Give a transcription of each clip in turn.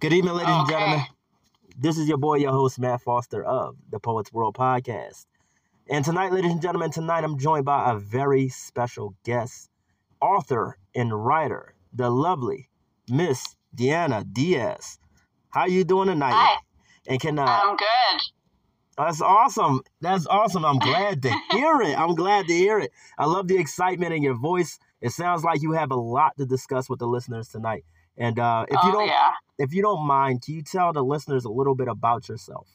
Good evening, ladies okay. and gentlemen. This is your boy, your host, Matt Foster of the Poets World Podcast. And tonight, ladies and gentlemen, tonight I'm joined by a very special guest, author and writer, the lovely Miss Deanna Diaz. How are you doing tonight? Hi. And can uh, I'm good. That's awesome. That's awesome. I'm glad to hear it. I'm glad to hear it. I love the excitement in your voice. It sounds like you have a lot to discuss with the listeners tonight. And uh, if you oh, don't, yeah. if you don't mind, can you tell the listeners a little bit about yourself?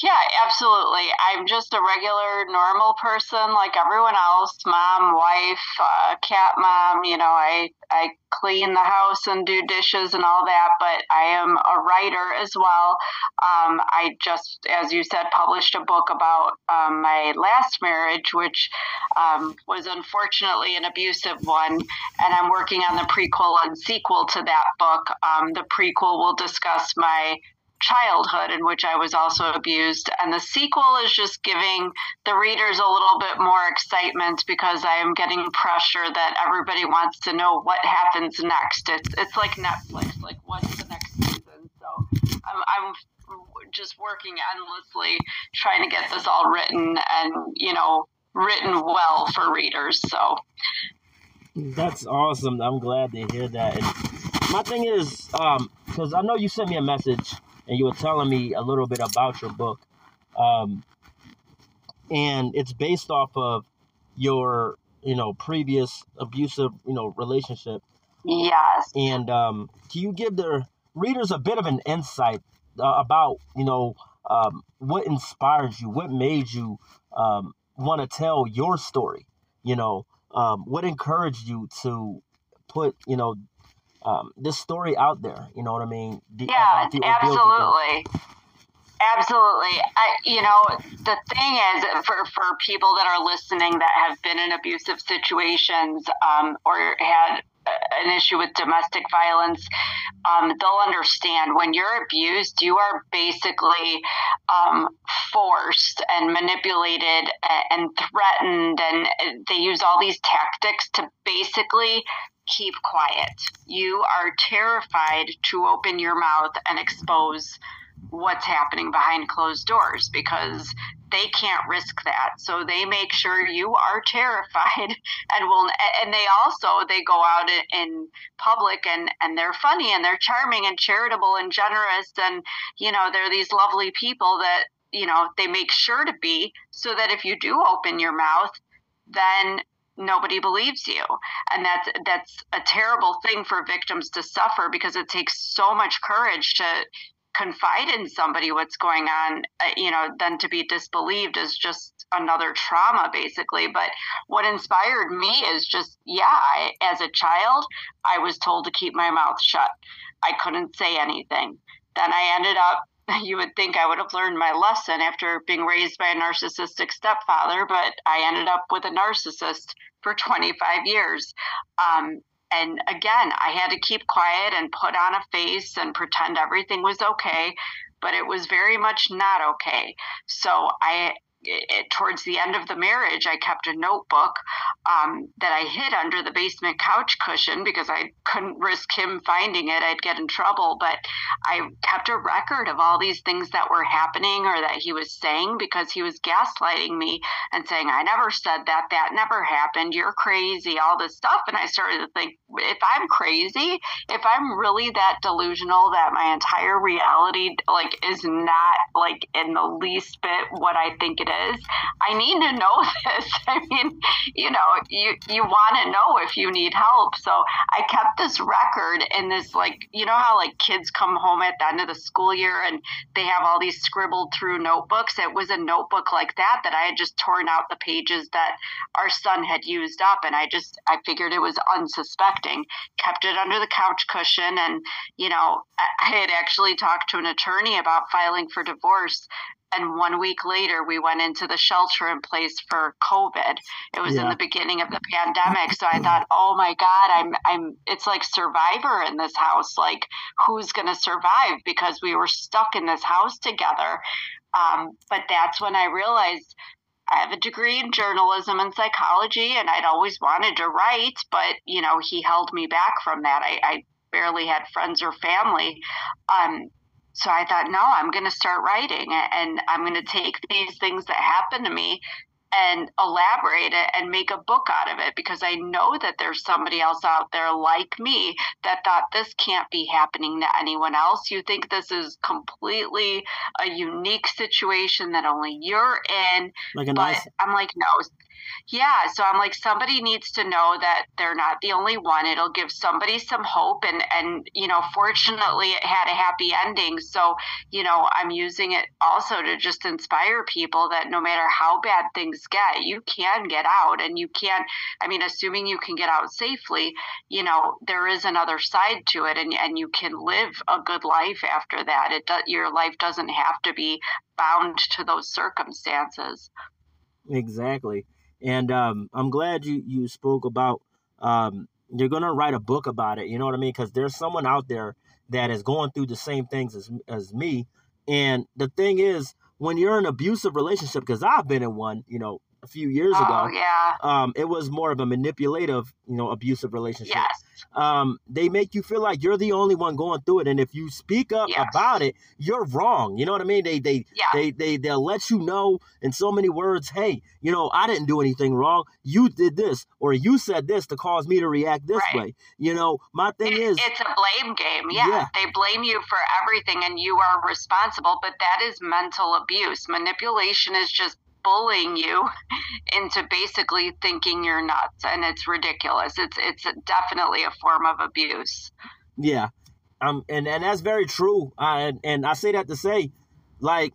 Yeah, absolutely. I'm just a regular, normal person like everyone else. Mom, wife, uh, cat mom. You know, I I clean the house and do dishes and all that. But I am a writer as well. Um, I just, as you said, published a book about um, my last marriage, which um, was unfortunately an abusive one. And I'm working on the prequel and sequel to that book. Um, the prequel will discuss my childhood in which I was also abused. And the sequel is just giving the readers a little bit more excitement because I am getting pressure that everybody wants to know what happens next. It's it's like Netflix, like what's the next season? So I'm I'm just working endlessly trying to get this all written and you know written well for readers. So that's awesome. I'm glad to hear that. And my thing is, um, because I know you sent me a message and you were telling me a little bit about your book. Um, and it's based off of your, you know, previous abusive, you know, relationship. Yes. And um, can you give the readers a bit of an insight uh, about, you know, um, what inspired you, what made you um, want to tell your story? You know, um, what encouraged you to put, you know, um, this story out there. You know what I mean? The, yeah, absolutely. Absolutely. I, you know, the thing is, for, for people that are listening that have been in abusive situations um, or had an issue with domestic violence, um, they'll understand when you're abused, you are basically um, forced and manipulated and threatened, and they use all these tactics to basically keep quiet. You are terrified to open your mouth and expose what's happening behind closed doors because they can't risk that. So they make sure you are terrified and will and they also they go out in public and and they're funny and they're charming and charitable and generous and you know they're these lovely people that you know they make sure to be so that if you do open your mouth then nobody believes you. And that's that's a terrible thing for victims to suffer because it takes so much courage to confide in somebody what's going on uh, you know then to be disbelieved is just another trauma basically. But what inspired me is just yeah I, as a child i was told to keep my mouth shut. I couldn't say anything. Then i ended up you would think I would have learned my lesson after being raised by a narcissistic stepfather, but I ended up with a narcissist for 25 years. Um, and again, I had to keep quiet and put on a face and pretend everything was okay, but it was very much not okay. So I it, towards the end of the marriage, I kept a notebook um, that I hid under the basement couch cushion because I couldn't risk him finding it. I'd get in trouble. But I kept a record of all these things that were happening or that he was saying because he was gaslighting me and saying, I never said that. That never happened. You're crazy, all this stuff. And I started to think, if I'm crazy, if I'm really that delusional that my entire reality like is not like in the least bit what I think it is. I need to know this. I mean, you know, you you want to know if you need help. So I kept this record in this like you know how like kids come home at the end of the school year and they have all these scribbled through notebooks. It was a notebook like that that I had just torn out the pages that our son had used up and I just I figured it was unsuspecting. Kept it under the couch cushion and you know, I had actually talked to an attorney about filing for divorce and one week later we went into the shelter in place for covid it was yeah. in the beginning of the pandemic so i thought oh my god i'm i'm it's like survivor in this house like who's going to survive because we were stuck in this house together um, but that's when i realized I have a degree in journalism and psychology, and I'd always wanted to write, but you know, he held me back from that. I, I barely had friends or family. Um, so I thought, no, I'm going to start writing and I'm going to take these things that happen to me and elaborate it and make a book out of it because I know that there's somebody else out there like me that thought this can't be happening to anyone else. You think this is completely a unique situation that only you're in. Like but nice- I'm like, no, yeah so i'm like somebody needs to know that they're not the only one. It'll give somebody some hope and and you know fortunately it had a happy ending. So you know i'm using it also to just inspire people that no matter how bad things get you can get out and you can i mean assuming you can get out safely you know there is another side to it and and you can live a good life after that. It your life doesn't have to be bound to those circumstances. Exactly and um, I'm glad you you spoke about um, you're gonna write a book about it. You know what I mean? Because there's someone out there that is going through the same things as as me. And the thing is, when you're in an abusive relationship, because I've been in one, you know, a few years oh, ago. Yeah. Um, it was more of a manipulative, you know, abusive relationship. Yes. Um, they make you feel like you're the only one going through it, and if you speak up yes. about it, you're wrong. You know what I mean? They they yeah. they they they'll let you know in so many words. Hey, you know, I didn't do anything wrong. You did this, or you said this to cause me to react this right. way. You know, my thing it, is, it's a blame game. Yeah, yeah, they blame you for everything, and you are responsible. But that is mental abuse. Manipulation is just bullying you into basically thinking you're nuts and it's ridiculous. It's it's definitely a form of abuse. Yeah. Um and and that's very true. I, and i say that to say like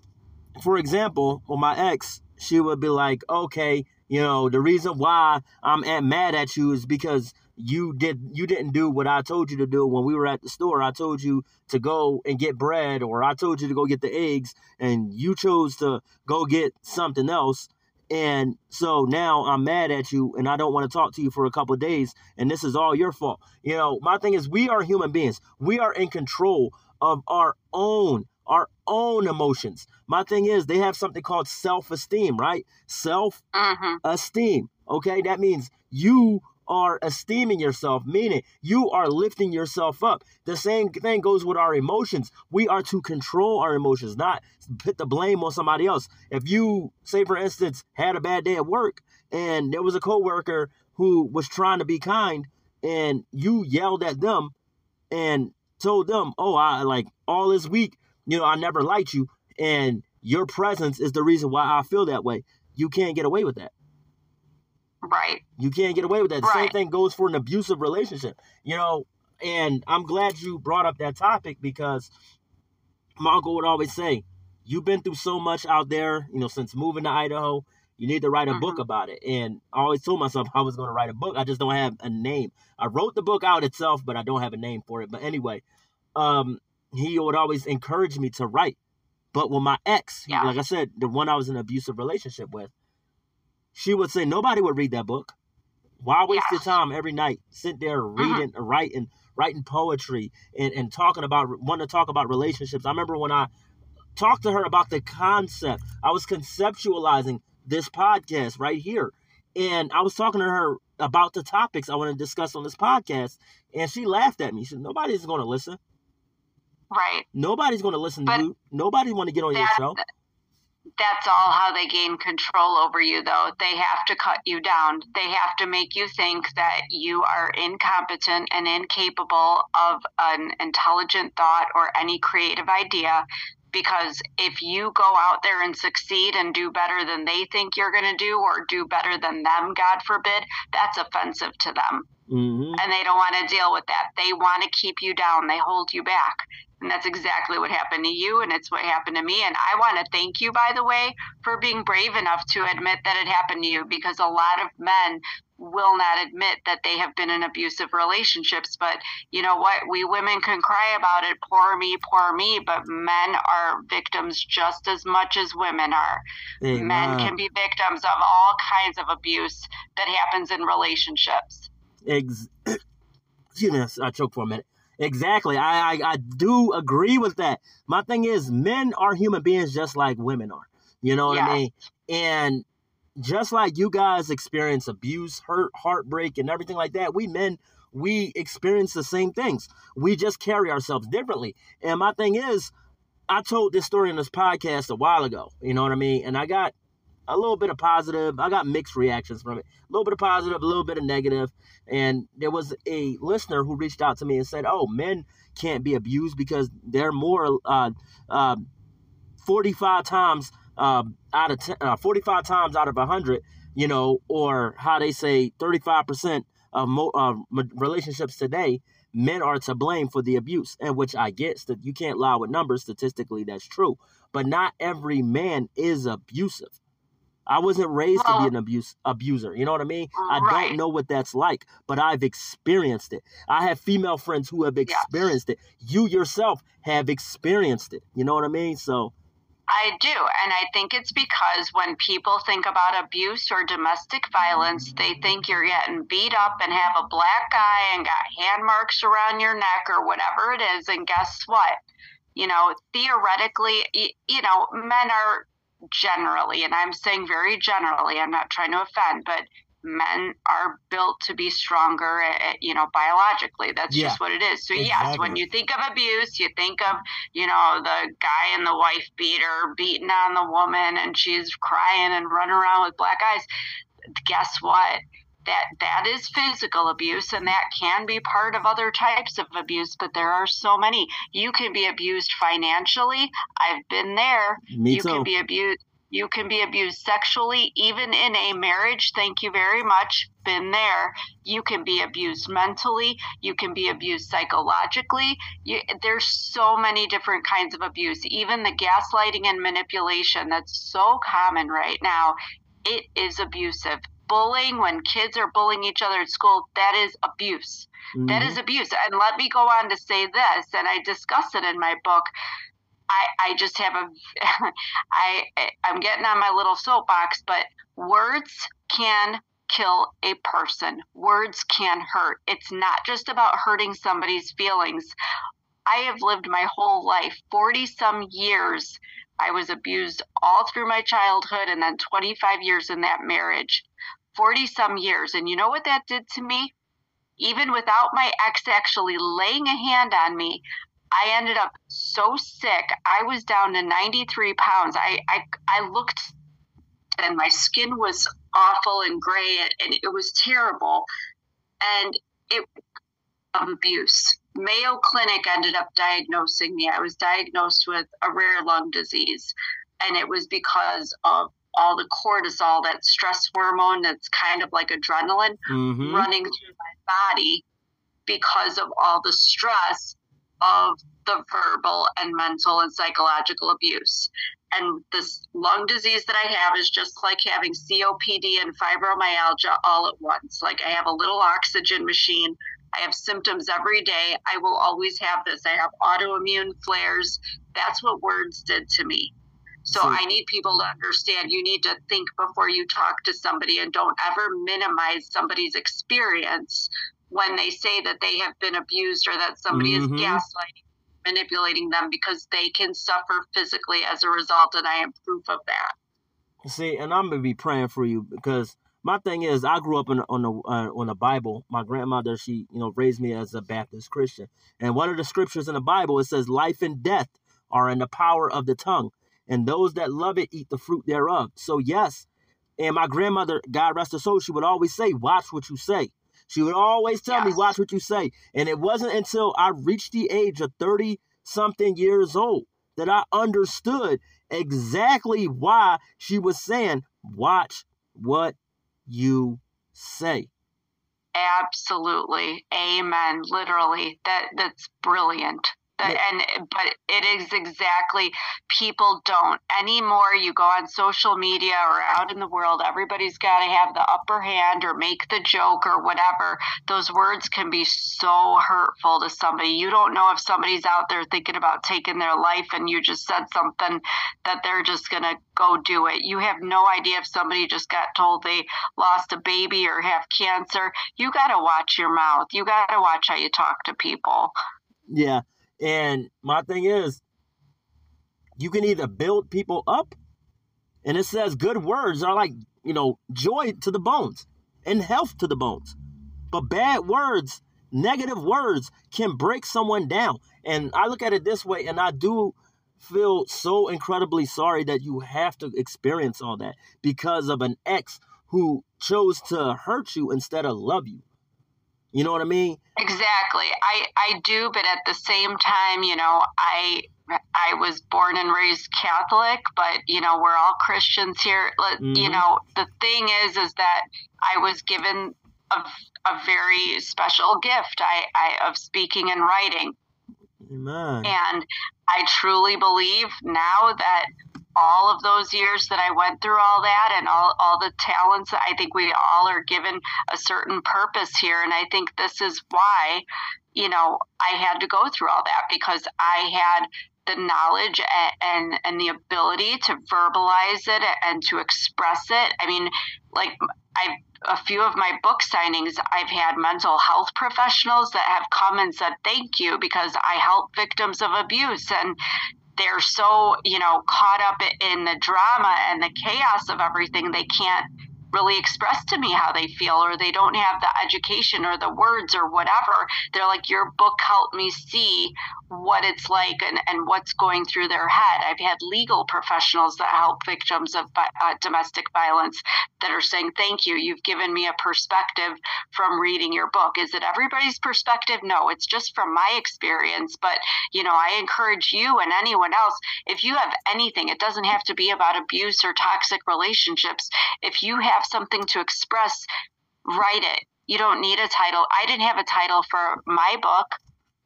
for example with my ex she would be like okay you know the reason why i'm mad at you is because you did you didn't do what I told you to do when we were at the store. I told you to go and get bread or I told you to go get the eggs and you chose to go get something else. And so now I'm mad at you and I don't want to talk to you for a couple days and this is all your fault. You know, my thing is we are human beings. We are in control of our own our own emotions. My thing is they have something called self-esteem, right? Self-esteem. Mm-hmm. Okay? That means you are esteeming yourself, meaning you are lifting yourself up. The same thing goes with our emotions. We are to control our emotions, not put the blame on somebody else. If you, say for instance, had a bad day at work and there was a coworker who was trying to be kind and you yelled at them and told them, "Oh, I like all this week, you know, I never liked you and your presence is the reason why I feel that way." You can't get away with that. Right. You can't get away with that. The right. same thing goes for an abusive relationship. You know, and I'm glad you brought up that topic because my uncle would always say, You've been through so much out there, you know, since moving to Idaho. You need to write a mm-hmm. book about it. And I always told myself I was going to write a book. I just don't have a name. I wrote the book out itself, but I don't have a name for it. But anyway, um, he would always encourage me to write. But with my ex, yeah. like I said, the one I was in an abusive relationship with, she would say nobody would read that book. Why waste yeah. your time every night, sit there mm-hmm. reading, writing, writing poetry, and, and talking about wanting to talk about relationships? I remember when I talked to her about the concept. I was conceptualizing this podcast right here, and I was talking to her about the topics I want to discuss on this podcast, and she laughed at me. She said, "Nobody's going to listen." Right. Nobody's going to listen but to you. Nobody want to get on your show that's all how they gain control over you though. They have to cut you down. They have to make you think that you are incompetent and incapable of an intelligent thought or any creative idea because if you go out there and succeed and do better than they think you're going to do or do better than them god forbid that's offensive to them. Mm-hmm. and they don't want to deal with that. They want to keep you down. They hold you back and that's exactly what happened to you, and it's what happened to me. And I want to thank you, by the way, for being brave enough to admit that it happened to you because a lot of men will not admit that they have been in abusive relationships. But you know what? We women can cry about it, poor me, poor me, but men are victims just as much as women are. Men can be victims of all kinds of abuse that happens in relationships. Ex- Excuse me, I choked for a minute. Exactly. I, I, I do agree with that. My thing is, men are human beings just like women are. You know what yeah. I mean? And just like you guys experience abuse, hurt, heartbreak, and everything like that, we men we experience the same things. We just carry ourselves differently. And my thing is, I told this story in this podcast a while ago. You know what I mean? And I got a little bit of positive. I got mixed reactions from it. A little bit of positive, a little bit of negative. And there was a listener who reached out to me and said, "Oh, men can't be abused because they're more uh, uh, 45 times uh, out of 10, uh, 45 times out of 100, you know, or how they say 35% of mo- relationships today, men are to blame for the abuse, and which I get that you can't lie with numbers. Statistically, that's true, but not every man is abusive. I wasn't raised to be an abuse abuser. You know what I mean? Right. I don't know what that's like, but I've experienced it. I have female friends who have experienced it. You yourself have experienced it. You know what I mean? So I do. And I think it's because when people think about abuse or domestic violence, they think you're getting beat up and have a black eye and got hand marks around your neck or whatever it is. And guess what? You know, theoretically, you know, men are generally, and I'm saying very generally, I'm not trying to offend, but men are built to be stronger, eh, eh, you know, biologically. That's yeah, just what it is. So exactly. yes, when you think of abuse, you think of, you know, the guy and the wife beater beating on the woman and she's crying and running around with black eyes. Guess what? That that is physical abuse and that can be part of other types of abuse, but there are so many. You can be abused financially. I've been there. Me you too. can be abused you can be abused sexually, even in a marriage. Thank you very much. Been there. You can be abused mentally. You can be abused psychologically. You, there's so many different kinds of abuse. Even the gaslighting and manipulation that's so common right now, it is abusive. Bullying, when kids are bullying each other at school, that is abuse. Mm-hmm. That is abuse. And let me go on to say this, and I discuss it in my book I, I just have a I I'm getting on my little soapbox, but words can kill a person. Words can hurt. It's not just about hurting somebody's feelings. I have lived my whole life, 40 some years. I was abused all through my childhood and then 25 years in that marriage. 40 some years. And you know what that did to me? Even without my ex actually laying a hand on me, I ended up so sick. I was down to 93 pounds. I, I, I looked and my skin was awful and gray and it was terrible. And it abuse. Mayo Clinic ended up diagnosing me. I was diagnosed with a rare lung disease. And it was because of all the cortisol, that stress hormone that's kind of like adrenaline mm-hmm. running through my body because of all the stress of the verbal and mental and psychological abuse. And this lung disease that I have is just like having COPD and fibromyalgia all at once. Like I have a little oxygen machine. I have symptoms every day. I will always have this. I have autoimmune flares. That's what words did to me. So I need people to understand you need to think before you talk to somebody and don't ever minimize somebody's experience when they say that they have been abused or that somebody mm-hmm. is gaslighting, manipulating them because they can suffer physically as a result, and I am proof of that. See, and I'm gonna be praying for you because my thing is, I grew up in, on the uh, on the Bible. My grandmother, she you know raised me as a Baptist Christian, and one of the scriptures in the Bible it says, "Life and death are in the power of the tongue, and those that love it eat the fruit thereof." So yes, and my grandmother, God rest her soul, she would always say, "Watch what you say." She would always tell yes. me, watch what you say. And it wasn't until I reached the age of 30 something years old that I understood exactly why she was saying, watch what you say. Absolutely. Amen. Literally. That that's brilliant and but it is exactly people don't anymore you go on social media or out in the world everybody's got to have the upper hand or make the joke or whatever. Those words can be so hurtful to somebody. You don't know if somebody's out there thinking about taking their life and you just said something that they're just going to go do it. You have no idea if somebody just got told they lost a baby or have cancer. You got to watch your mouth. You got to watch how you talk to people. Yeah and my thing is, you can either build people up, and it says good words are like, you know, joy to the bones and health to the bones. But bad words negative words can break someone down. And I look at it this way, and I do feel so incredibly sorry that you have to experience all that because of an ex who chose to hurt you instead of love you. You know what I mean? Exactly. I I do, but at the same time, you know, I I was born and raised Catholic, but you know, we're all Christians here. Mm-hmm. You know, the thing is is that I was given a, a very special gift I, I of speaking and writing. Amen. And I truly believe now that all of those years that I went through all that and all, all the talents, I think we all are given a certain purpose here. And I think this is why, you know, I had to go through all that because I had the knowledge and, and, and the ability to verbalize it and to express it. I mean, like I a few of my book signings, I've had mental health professionals that have come and said thank you because I help victims of abuse and they're so, you know, caught up in the drama and the chaos of everything, they can't really express to me how they feel or they don't have the education or the words or whatever. They're like your book helped me see what it's like and, and what's going through their head. I've had legal professionals that help victims of uh, domestic violence that are saying thank you. You've given me a perspective from reading your book. Is it everybody's perspective? No it's just from my experience. But you know i encourage you and anyone else if you have anything it doesn't have to be about abuse or toxic relationships. If you have have something to express, write it. You don't need a title. I didn't have a title for my book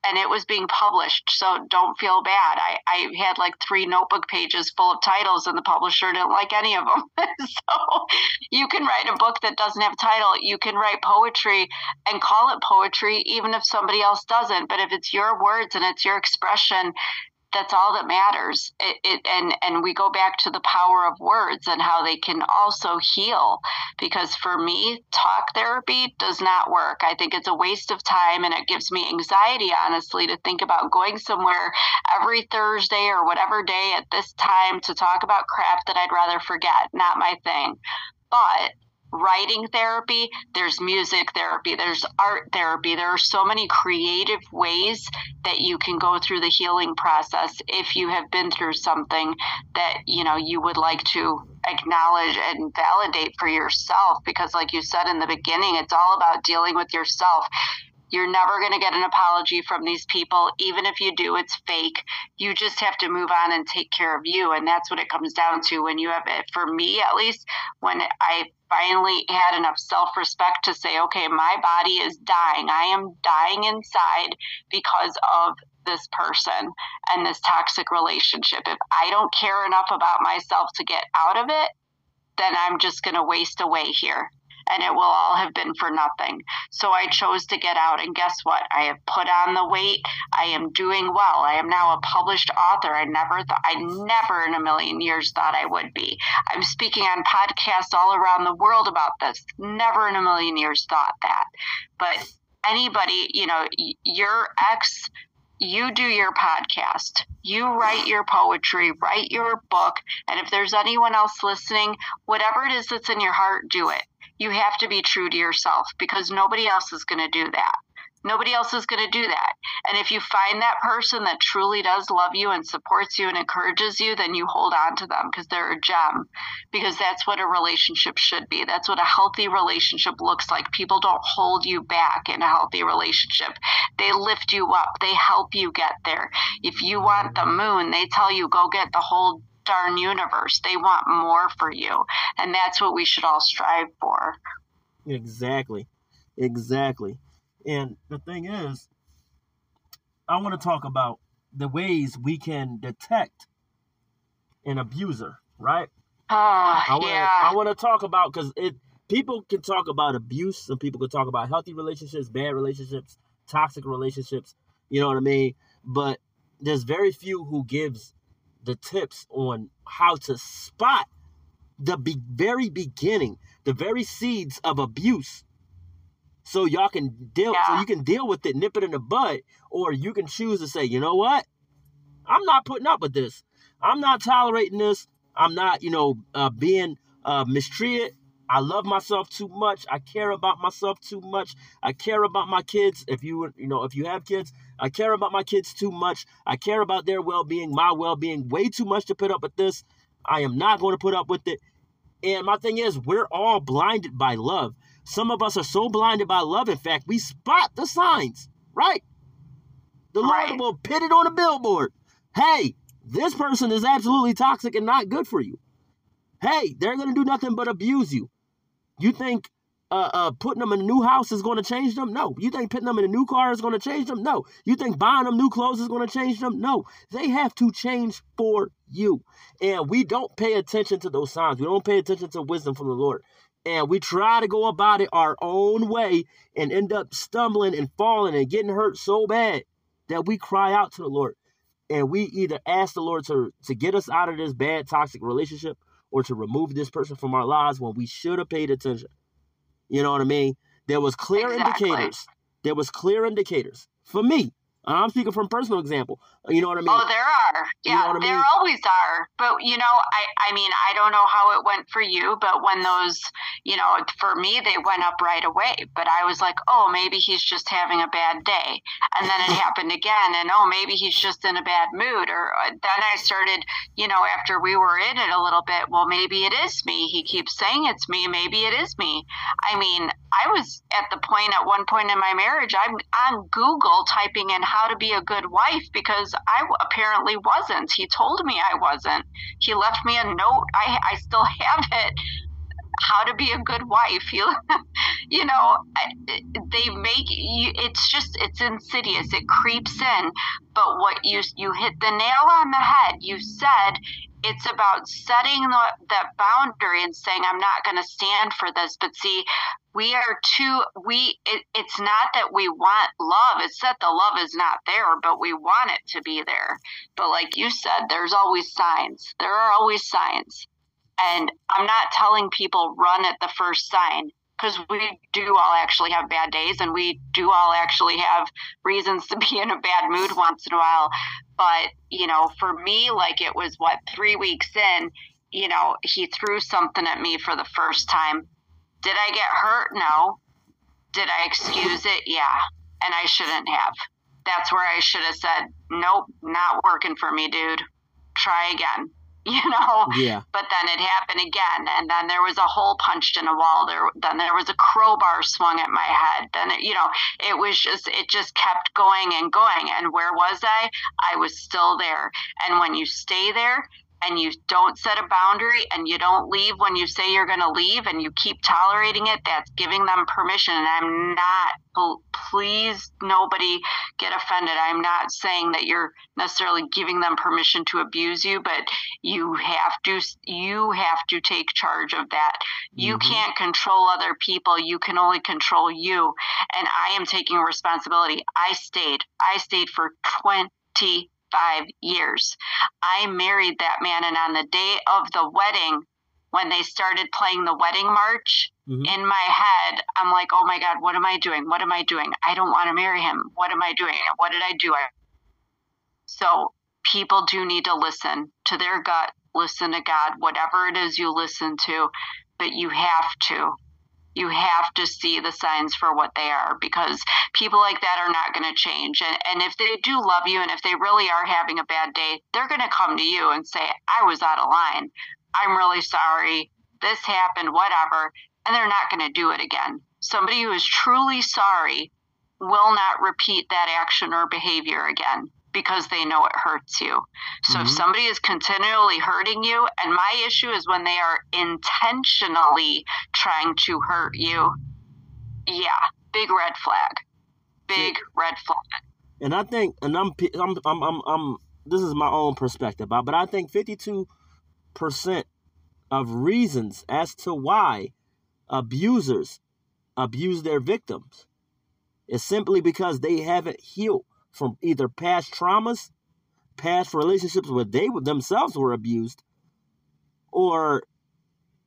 and it was being published. So don't feel bad. I, I had like three notebook pages full of titles, and the publisher didn't like any of them. so you can write a book that doesn't have a title. You can write poetry and call it poetry, even if somebody else doesn't. But if it's your words and it's your expression, that's all that matters. It, it, and and we go back to the power of words and how they can also heal. Because for me, talk therapy does not work. I think it's a waste of time, and it gives me anxiety, honestly, to think about going somewhere every Thursday or whatever day at this time to talk about crap that I'd rather forget. Not my thing. But writing therapy, there's music therapy, there's art therapy. There are so many creative ways that you can go through the healing process if you have been through something that, you know, you would like to acknowledge and validate for yourself because like you said in the beginning, it's all about dealing with yourself. You're never going to get an apology from these people. Even if you do, it's fake. You just have to move on and take care of you. And that's what it comes down to when you have it. For me, at least, when I finally had enough self respect to say, okay, my body is dying. I am dying inside because of this person and this toxic relationship. If I don't care enough about myself to get out of it, then I'm just going to waste away here and it will all have been for nothing. So I chose to get out, and guess what? I have put on the weight. I am doing well. I am now a published author. I never thought, I never in a million years thought I would be. I'm speaking on podcasts all around the world about this. Never in a million years thought that. But anybody, you know, your ex you do your podcast, you write your poetry, write your book, and if there's anyone else listening, whatever it is that's in your heart, do it you have to be true to yourself because nobody else is going to do that. Nobody else is going to do that. And if you find that person that truly does love you and supports you and encourages you, then you hold on to them because they're a gem. Because that's what a relationship should be. That's what a healthy relationship looks like. People don't hold you back in a healthy relationship. They lift you up, they help you get there. If you want the moon, they tell you go get the whole darn universe. They want more for you. And that's what we should all strive for. Exactly. Exactly. And the thing is, I want to talk about the ways we can detect an abuser, right? Uh, I wanna, yeah. I want to talk about because it people can talk about abuse and people can talk about healthy relationships, bad relationships, toxic relationships. You know what I mean? But there's very few who gives the tips on how to spot the be- very beginning, the very seeds of abuse. So y'all can deal yeah. so you can deal with it, nip it in the bud, or you can choose to say, you know what? I'm not putting up with this. I'm not tolerating this. I'm not, you know, uh, being uh, mistreated. I love myself too much. I care about myself too much. I care about my kids. If you you know, if you have kids, I care about my kids too much. I care about their well-being, my well-being way too much to put up with this. I am not going to put up with it. And my thing is, we're all blinded by love. Some of us are so blinded by love, in fact, we spot the signs, right? The right. Lord will put it on a billboard. Hey, this person is absolutely toxic and not good for you. Hey, they're going to do nothing but abuse you. You think uh, uh, putting them in a new house is going to change them? No. You think putting them in a new car is going to change them? No. You think buying them new clothes is going to change them? No. They have to change for you. And we don't pay attention to those signs. We don't pay attention to wisdom from the Lord. And we try to go about it our own way and end up stumbling and falling and getting hurt so bad that we cry out to the Lord. And we either ask the Lord to, to get us out of this bad, toxic relationship or to remove this person from our lives when we should have paid attention. You know what I mean? There was clear exactly. indicators. There was clear indicators for me I'm speaking from personal example. You know what I mean? Oh, there are. Yeah, you know I mean? there always are. But you know, I I mean, I don't know how it went for you, but when those, you know, for me they went up right away. But I was like, oh, maybe he's just having a bad day, and then it happened again, and oh, maybe he's just in a bad mood. Or uh, then I started, you know, after we were in it a little bit, well, maybe it is me. He keeps saying it's me. Maybe it is me. I mean, I was at the point at one point in my marriage, I'm on Google typing in how to be a good wife because I apparently wasn't. He told me I wasn't. He left me a note. I, I still have it. How to be a good wife. You, you know, they make you, it's just, it's insidious. It creeps in. But what you, you hit the nail on the head. You said it's about setting the, that boundary and saying i'm not going to stand for this but see we are too we it, it's not that we want love it's that the love is not there but we want it to be there but like you said there's always signs there are always signs and i'm not telling people run at the first sign because we do all actually have bad days and we do all actually have reasons to be in a bad mood once in a while but you know for me like it was what three weeks in you know he threw something at me for the first time did I get hurt? No. Did I excuse it? Yeah. And I shouldn't have. That's where I should have said, nope, not working for me, dude. Try again. You know? Yeah. But then it happened again. And then there was a hole punched in a wall. There then there was a crowbar swung at my head. Then it, you know, it was just it just kept going and going. And where was I? I was still there. And when you stay there, and you don't set a boundary and you don't leave when you say you're going to leave and you keep tolerating it, that's giving them permission. And I'm not, please, nobody get offended. I'm not saying that you're necessarily giving them permission to abuse you, but you have to, you have to take charge of that. You mm-hmm. can't control other people. You can only control you. And I am taking responsibility. I stayed, I stayed for 20 five years. I married that man, and on the day of the wedding, when they started playing the wedding march, mm-hmm. in my head, I'm like, oh my God, what am I doing? What am I doing? I don't want to marry him. What am I doing? What did I do? So people do need to listen to their gut, listen to God, whatever it is you listen to, but you have to you have to see the signs for what they are because people like that are not going to change. And, and if they do love you and if they really are having a bad day, they're going to come to you and say, I was out of line. I'm really sorry. This happened, whatever. And they're not going to do it again. Somebody who is truly sorry will not repeat that action or behavior again because they know it hurts you. So mm-hmm. if somebody is continually hurting you, and my issue is when they are intentionally trying to hurt you, yeah, big red flag. Big red flag. And I think, and I'm, I'm, I'm, I'm, I'm this is my own perspective, but I think 52% of reasons as to why abusers abuse their victims is simply because they haven't healed from either past traumas, past relationships where they themselves were abused, or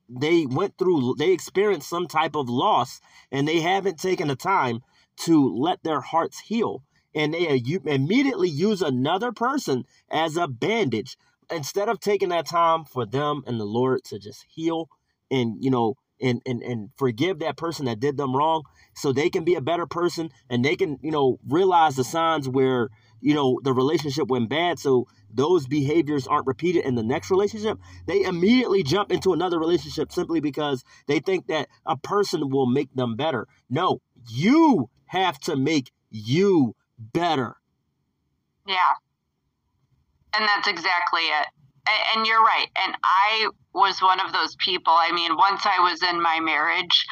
they went through, they experienced some type of loss and they haven't taken the time to let their hearts heal. And they uh, immediately use another person as a bandage instead of taking that time for them and the Lord to just heal and, you know, and, and and forgive that person that did them wrong so they can be a better person and they can you know realize the signs where you know the relationship went bad. So those behaviors aren't repeated in the next relationship. They immediately jump into another relationship simply because they think that a person will make them better. No you have to make you better. Yeah. And that's exactly it and you're right. And i was one of those people. I mean once i was in my marriage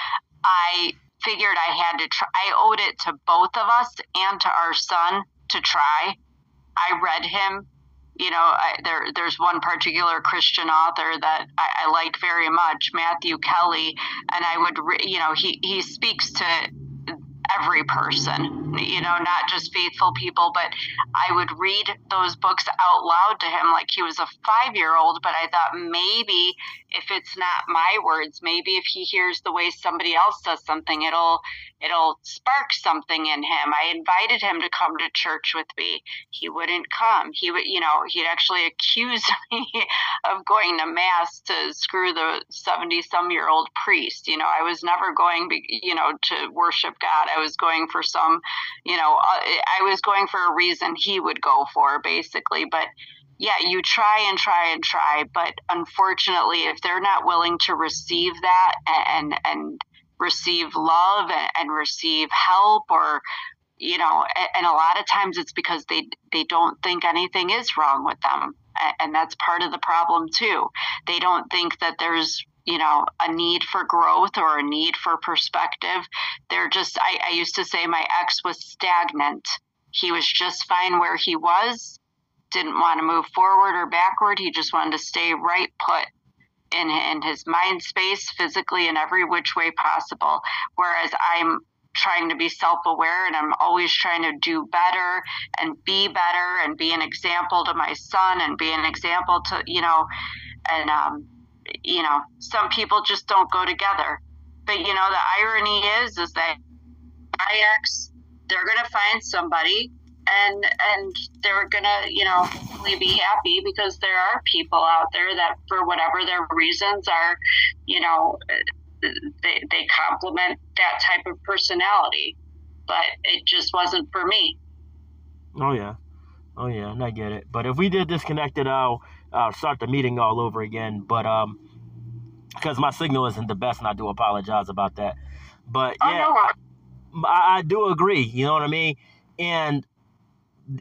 i figured i had to try i owed it to both of us and to our son to try. I read him. You know I, there there's one particular christian author that I, I like very much matthew kelly. And i would re, you know he he speaks to every person, you know, not just faithful people, but I would read those books out loud to him like he was a five year old. But I thought maybe if it's not my words, maybe if he hears the way somebody else does something, it'll it'll spark something in him. I invited him to come to church with me. He wouldn't come. He would, you know, he'd actually accuse me of going to mass to screw the 70 some year old priest. You know, I was never going, you know, to worship God. I was going for some, you know, uh, I was going for a reason he would go for basically. But yeah, you try and try and try, but unfortunately, if they're not willing to receive that and and receive love and, receive help or you know and a lot of times it's because they they don't think anything is wrong with them. And that's part of the problem too. They don't think that there's you know a need for growth or a need for perspective. They're just I, I used to say my ex was stagnant. He was just fine where he was didn't want to move forward or backward. He just wanted to stay right put in, in his mind space, physically, in every which way possible. Whereas I'm trying to be self aware and I'm always trying to do better and be better and be an example to my son and be an example to, you know, and, um, you know, some people just don't go together. But, you know, the irony is, is that ex, they're going to find somebody and and they're gonna you know be happy because there are people out there that for whatever their reasons are you know they, they complement that type of personality. But it just wasn't for me. Oh yeah. Oh yeah and i get it. But if we did disconnect it i'll, I'll start the meeting all over again. But um because my signal isn't the best and i do apologize about that. But oh, yeah no. I, I do agree. You know what i mean? And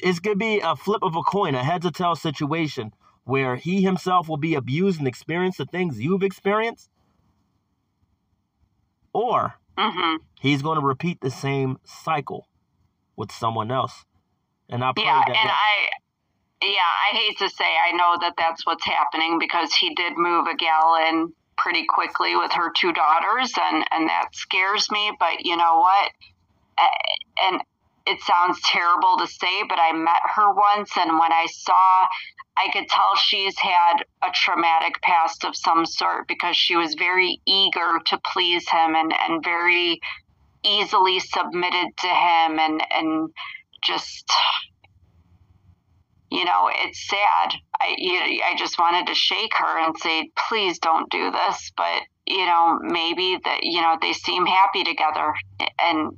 it's going to be a flip of a coin, a heads or tails situation where he himself will be abused and experience the things you've experienced, or mm-hmm. he's going to repeat the same cycle with someone else. And I pray yeah, that. and that- I. Yeah, I hate to say, I know that that's what's happening because he did move a gal in pretty quickly with her two daughters, and and that scares me. But you know what? And it sounds terrible to say, but I met her once, and when I saw, I could tell she's had a traumatic past of some sort because she was very eager to please him and, and very easily submitted to him and and just you know it's sad. I you know, i just wanted to shake her and say please don't do this but you know maybe that you know they seem happy together and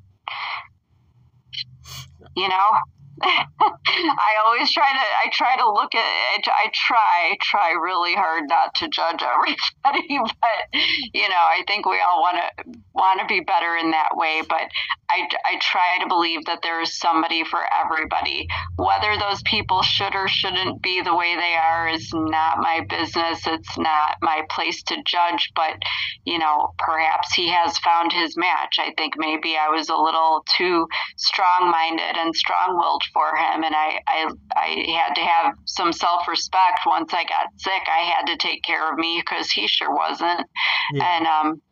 you know I always try to I try to look at it I try try really hard not to judge everybody but you know I think we all want to want to be better in that way but I, I try to believe that there is somebody for everybody. Whether those people should or shouldn't be the way they are is not my business it's not my place to judge but you know perhaps he has found his match. I think maybe I was a little too strong minded and strong willed for him and I, I I had to have some self respect once I got sick. I had to take care of me because he sure wasn't. Yeah. And um,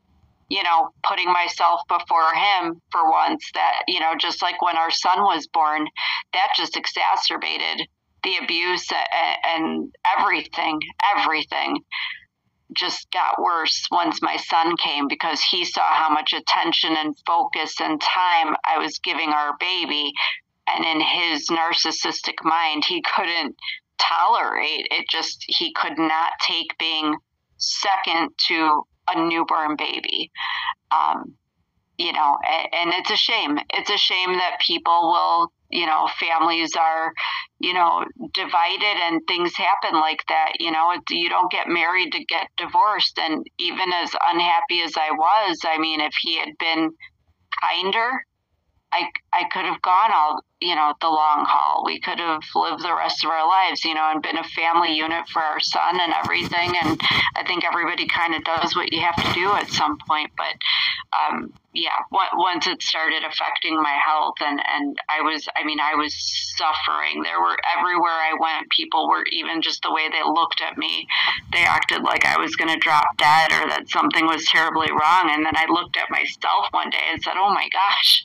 you know, putting myself before him for once that, you know, just like when our son was born, that just exacerbated the abuse and everything, everything just got worse once my son came because he saw how much attention and focus and time I was giving our baby and in his narcissistic mind he couldn't tolerate it just he could not take being second to a newborn baby. Um, you know, and it's a shame. It's a shame that people will, you know, families are, you know, divided and things happen like that. You know, you don't get married to get divorced. And even as unhappy as I was, I mean, if he had been kinder, I, I could have gone all you know the long haul. We could have lived the rest of our lives, you know, and been a family unit for our son and everything. And I think everybody kind of does what you have to do at some point. But um, yeah, once it started affecting my health, and and I was, I mean, I was suffering. There were everywhere I went, people were even just the way they looked at me, they acted like I was going to drop dead or that something was terribly wrong. And then I looked at myself one day and said, "Oh my gosh."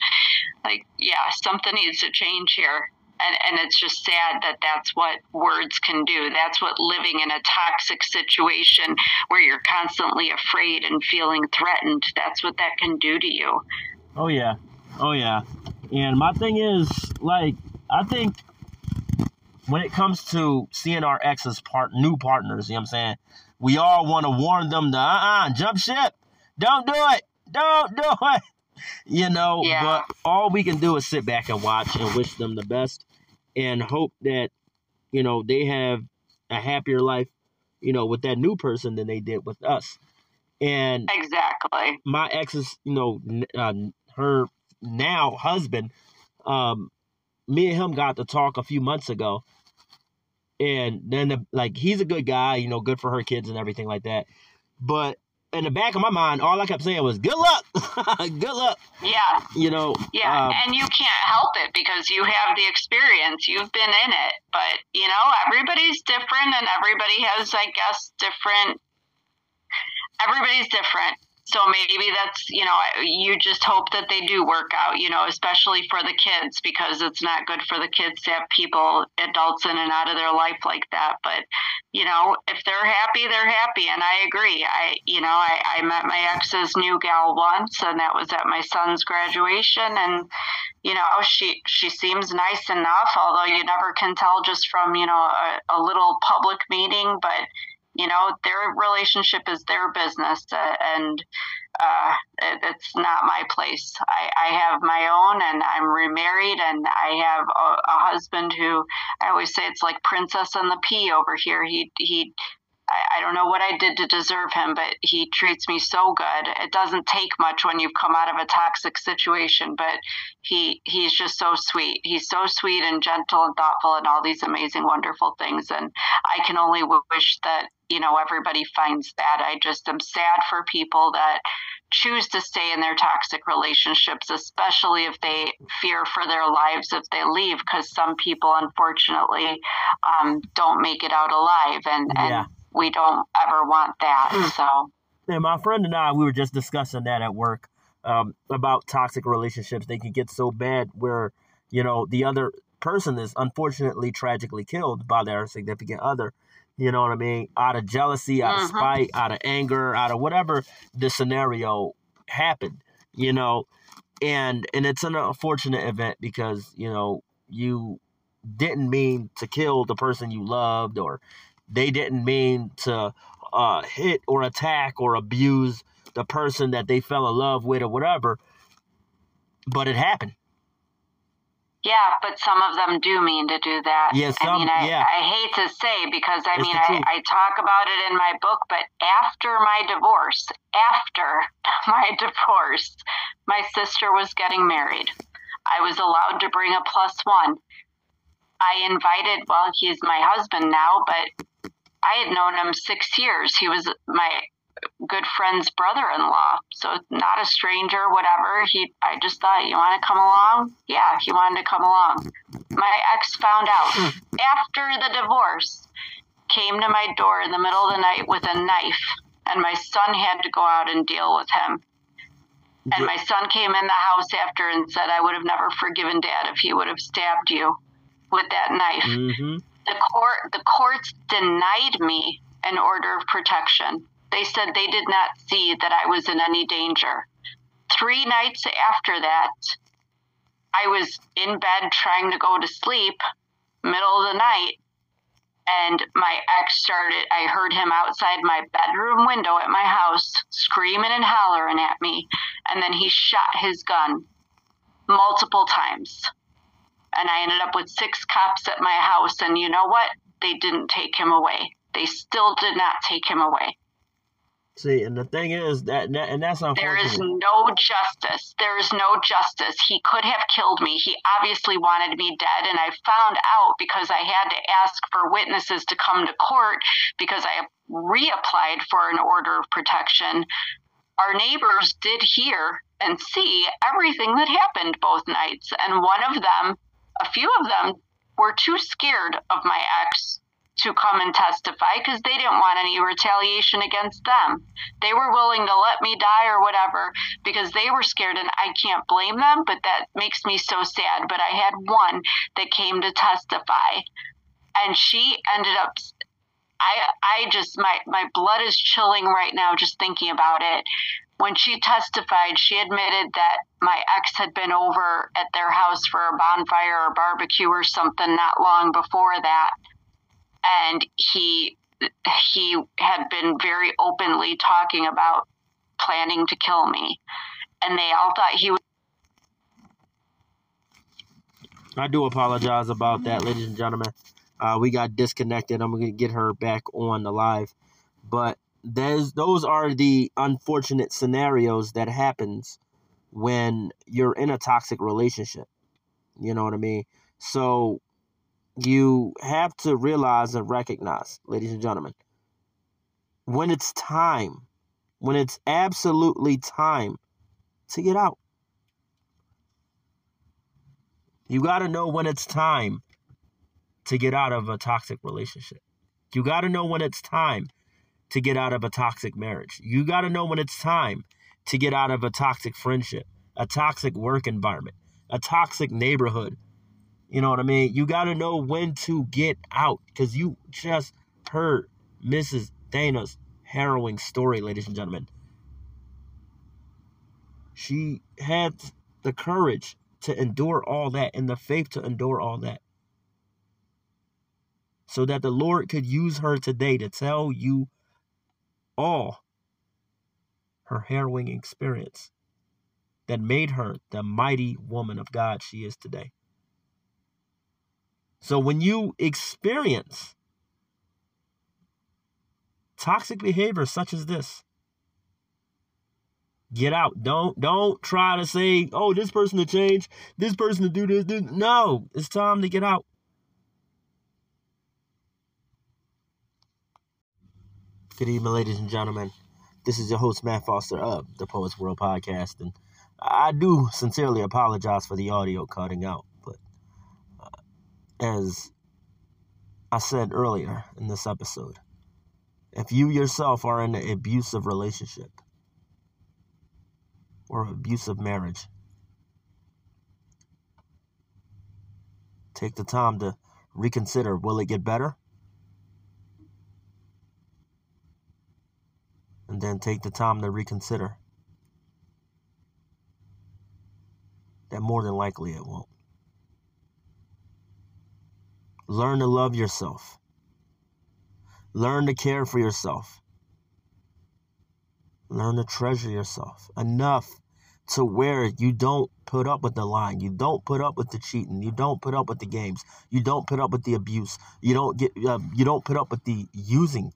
like yeah something needs to change here. And, and it's just sad that that's what words can do. That's what living in a toxic situation where you're constantly afraid and feeling threatened that's what that can do to you. Oh yeah. Oh yeah. And my thing is like i think when it comes to seeing our exes part new partners you know what i'm saying? We all want to warn them to uh-uh jump ship. Don't do it. Don't do it you know, yeah. but all we can do is sit back and watch and wish them the best and hope that, you know, they have a happier life, you know, with that new person than they did with us. And exactly, my ex's, you know, uh, her now husband, um, me and him got to talk a few months ago, and then the, like he's a good guy, you know, good for her kids and everything like that. But in the back of my mind, all I kept saying was "Good luck, good luck." Yeah. You know. Yeah, um, and you can't help it because you have the experience. You've been in it, but you know everybody's different, and everybody has, I guess, different. Everybody's different, so maybe that's you know you just hope that they do work out you know especially for the kids because it's not good for the kids to have people adults in and out of their life like that. But you know if they're happy they're happy. And i agree. I you know i, I met my ex's new gal once and that was at my son's graduation. And you know she she seems nice enough although you never can tell just from you know a, a little public meeting. But you know their relationship is their business uh, and uh, it, it's not my place. I, I have my own and i'm remarried and i have a, a husband who i always say it's like princess and the pea over here. He he I, I don't know what I did to deserve him, but he treats me so good. It doesn't take much when you've come out of a toxic situation, but he he's just so sweet. He's so sweet and gentle and thoughtful and all these amazing, wonderful things. And I can only wish that you know everybody finds that. I just am sad for people that choose to stay in their toxic relationships, especially if they fear for their lives if they leave, because some people unfortunately um, don't make it out alive, and, yeah. We don't ever want that. Hmm. So, and my friend and I, we were just discussing that at work um, about toxic relationships. They can get so bad where you know the other person is unfortunately tragically killed by their significant other. You know what I mean? Out of jealousy, out of mm-hmm. spite, out of anger, out of whatever the scenario happened. You know, and and it's an unfortunate event because you know you didn't mean to kill the person you loved or they didn't mean to uh, hit or attack or abuse the person that they fell in love with or whatever, but it happened. Yeah, but some of them do mean to do that. Yeah, some, I mean, I, yeah. I hate to say because I it's mean, I, I talk about it in my book, but after my divorce, after my divorce, my sister was getting married. I was allowed to bring a plus one. I invited, well, he's my husband now, but I had known him six years. He was my good friend's brother-in-law, so not a stranger. Whatever. He, I just thought, you want to come along? Yeah, he wanted to come along. My ex found out after the divorce, came to my door in the middle of the night with a knife, and my son had to go out and deal with him. And my son came in the house after and said, I would have never forgiven dad if he would have stabbed you with that knife. Mm-hmm. The court the courts denied me an order of protection. They said they did not see that I was in any danger. Three nights after that, I was in bed trying to go to sleep, middle of the night, and my ex started i heard him outside my bedroom window at my house screaming and hollering at me and then he shot his gun multiple times and i ended up with six cops at my house and you know what they didn't take him away they still did not take him away See, and the thing is that, and that's unfortunate. There is no justice. There is no justice. He could have killed me. He obviously wanted me dead, and I found out because I had to ask for witnesses to come to court because I reapplied for an order of protection. Our neighbors did hear and see everything that happened both nights, and one of them, a few of them, were too scared of my ex to come and testify because they didn't want any retaliation against them. They were willing to let me die or whatever because they were scared, and I can't blame them, but that makes me so sad. But I had one that came to testify, and she ended up. I, I just my my blood is chilling right now just thinking about it. When she testified, she admitted that my ex had been over at their house for a bonfire or barbecue or something not long before that and he he had been very openly talking about planning to kill me and they all thought he was I do apologize about that, ladies and gentlemen. Uh, we got disconnected. I'm gonna get her back on the live, but there's those are the unfortunate scenarios that happens when you're in a toxic relationship. You know what I mean? So you have to realize and recognize, ladies and gentlemen, when it's time, when it's absolutely time to get out. You got to know when it's time to get out of a toxic relationship. You got to know when it's time to get out of a toxic marriage. You got to know when it's time to get out of a toxic friendship, a toxic work environment, a toxic neighborhood, you know what I mean? You got to know when to get out because you just heard Mrs. Dana's harrowing story, ladies and gentlemen. She had the courage to endure all that and the faith to endure all that. So that the Lord could use her today to tell you all her harrowing experience that made her the mighty woman of God she is today. So when you experience toxic behavior such as this, get out. Don't don't try to say, "Oh, this person to change, this person to do this." this. No, it's time to get out. Good evening, ladies and gentlemen. This is your host, Matt Foster of the Poets World Podcast, and I do sincerely apologize for the audio cutting out But uh, as I said earlier in this episode, if you yourself are in an abusive relationship or abusive marriage, take the time to reconsider will it get better? And then take the time to reconsider that more than likely it won't. Learn to love yourself. Learn to care for yourself. Learn to treasure yourself enough to where you don't put up with the lying. You don't put up with the cheating. You don't put up with the games. You don't put up with the abuse. You don't get. Uh, you don't put up with the using.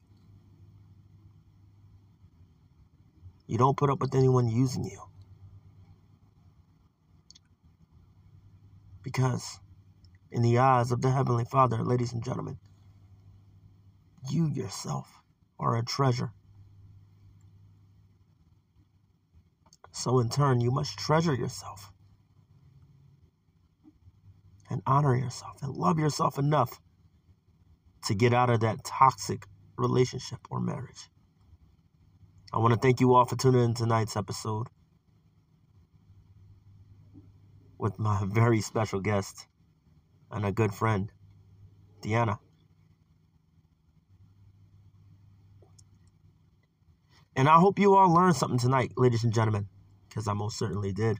You don't put up with anyone using you. Because in the eyes of the Heavenly Father, ladies and gentlemen. You yourself are a treasure. So, in turn, you must treasure yourself and honor yourself and love yourself enough to get out of that toxic relationship or marriage. I want to thank you all for tuning in tonight's episode with my very special guest, and a good friend, Dana. And I hope you all learned something tonight, ladies and gentlemen, because I most certainly did.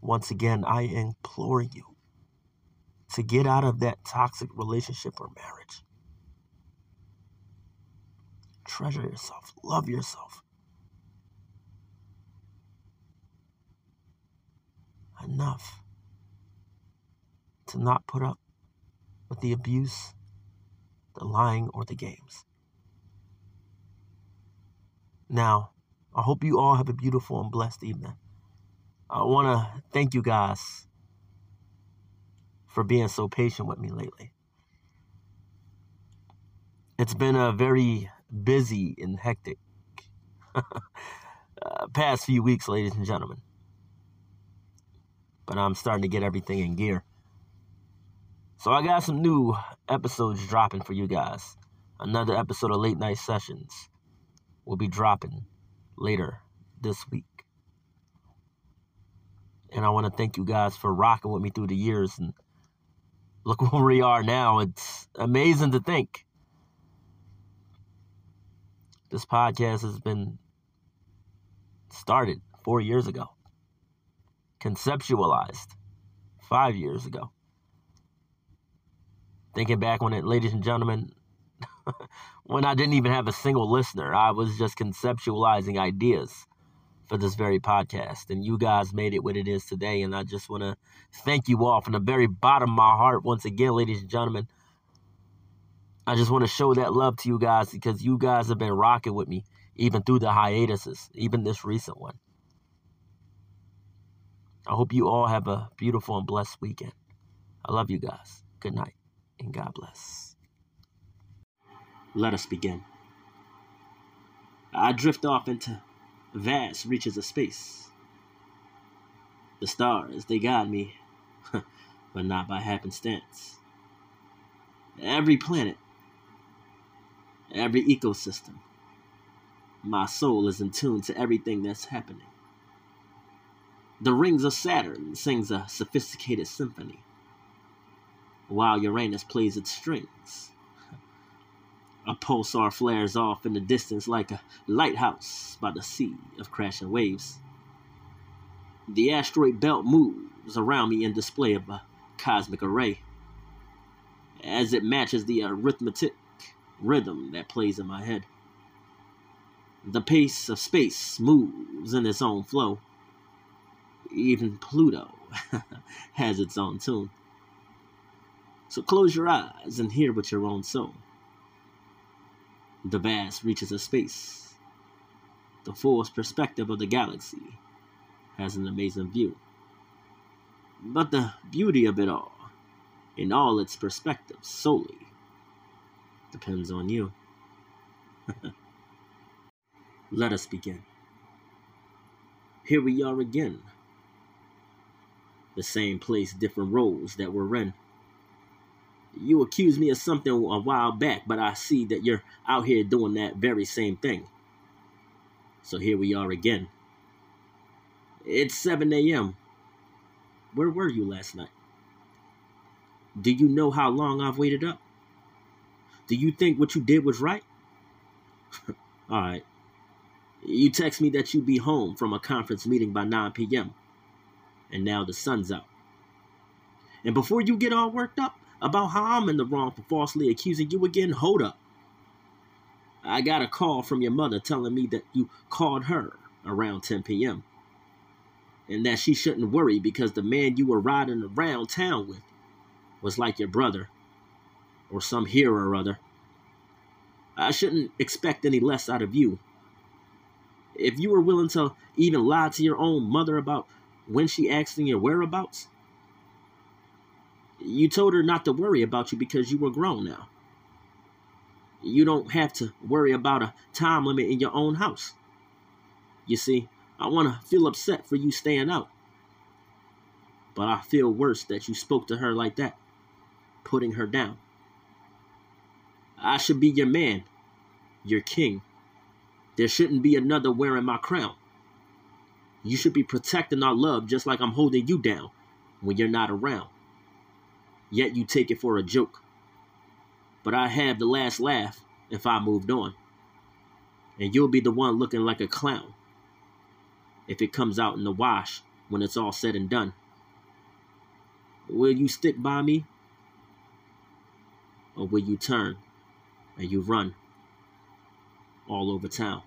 Once again, I implore you to get out of that toxic relationship or marriage. Treasure yourself, love yourself. Enough to not put up with the abuse, the lying, or the games. Now, I hope you all have a beautiful and blessed evening. I want to thank you guys for being so patient with me lately. It's been a very busy and hectic uh, past few weeks, ladies and gentlemen. But I'm starting to get everything in gear. So I got some new episodes dropping for you guys. Another episode of Late Night Sessions will be dropping later this week. And I want to thank you guys for rocking with me through the years. And look where we are now. It's amazing to think. This podcast has been started four years ago, conceptualized five years ago. Thinking back when it, ladies and gentlemen, when I didn't even have a single listener, I was just conceptualizing ideas for this very podcast. And you guys made it what it is today. And I just want to thank you all from the very bottom of my heart once again, ladies and gentlemen. I just want to show that love to you guys because you guys have been rocking with me even through the hiatuses, even this recent one. I hope you all have a beautiful and blessed weekend. I love you guys. Good night and God bless. Let us begin. I drift off into vast reaches of space. The stars, they guide me, but not by happenstance. Every planet, every ecosystem, my soul is in tune to everything that's happening. The rings of Saturn sings a sophisticated symphony while Uranus plays its strings. A pulsar flares off in the distance like a lighthouse by the sea of crashing waves. The asteroid belt moves around me in display of a cosmic array as it matches the arithmetic rhythm that plays in my head. The pace of space moves in its own flow. Even Pluto has its own tune. So close your eyes and hear with your own soul. The vast reaches of space, the fullest perspective of the galaxy, has an amazing view. But the beauty of it all, in all its perspectives solely, depends on you. Let us begin. Here we are again. The same place, different roles that we're in. You accused me of something a while back, but I see that you're out here doing that very same thing. So here we are again. It's 7 a.m. Where were you last night? Do you know how long I've waited up? Do you think what you did was right? All right. You text me that you'd be home from a conference meeting by 9 p.m. And now the sun's out. And before you get all worked up, about how I'm in the wrong for falsely accusing you again? Hold up. I got a call from your mother telling me that you called her around 10 p.m. and that she shouldn't worry because the man you were riding around town with was like your brother or some hero or other. I shouldn't expect any less out of you. If you were willing to even lie to your own mother about when she asked in your whereabouts, you told her not to worry about you because you were grown now. You don't have to worry about a time limit in your own house. You see, I want to feel upset for you staying out. But I feel worse that you spoke to her like that, putting her down. I should be your man, your king. There shouldn't be another wearing my crown. You should be protecting our love just like I'm holding you down when you're not around yet you take it for a joke. But I have the last laugh if I moved on. And you'll be the one looking like a clown if it comes out in the wash when it's all said and done. Will you stick by me Or will you turn and you run all over town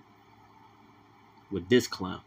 with this clown?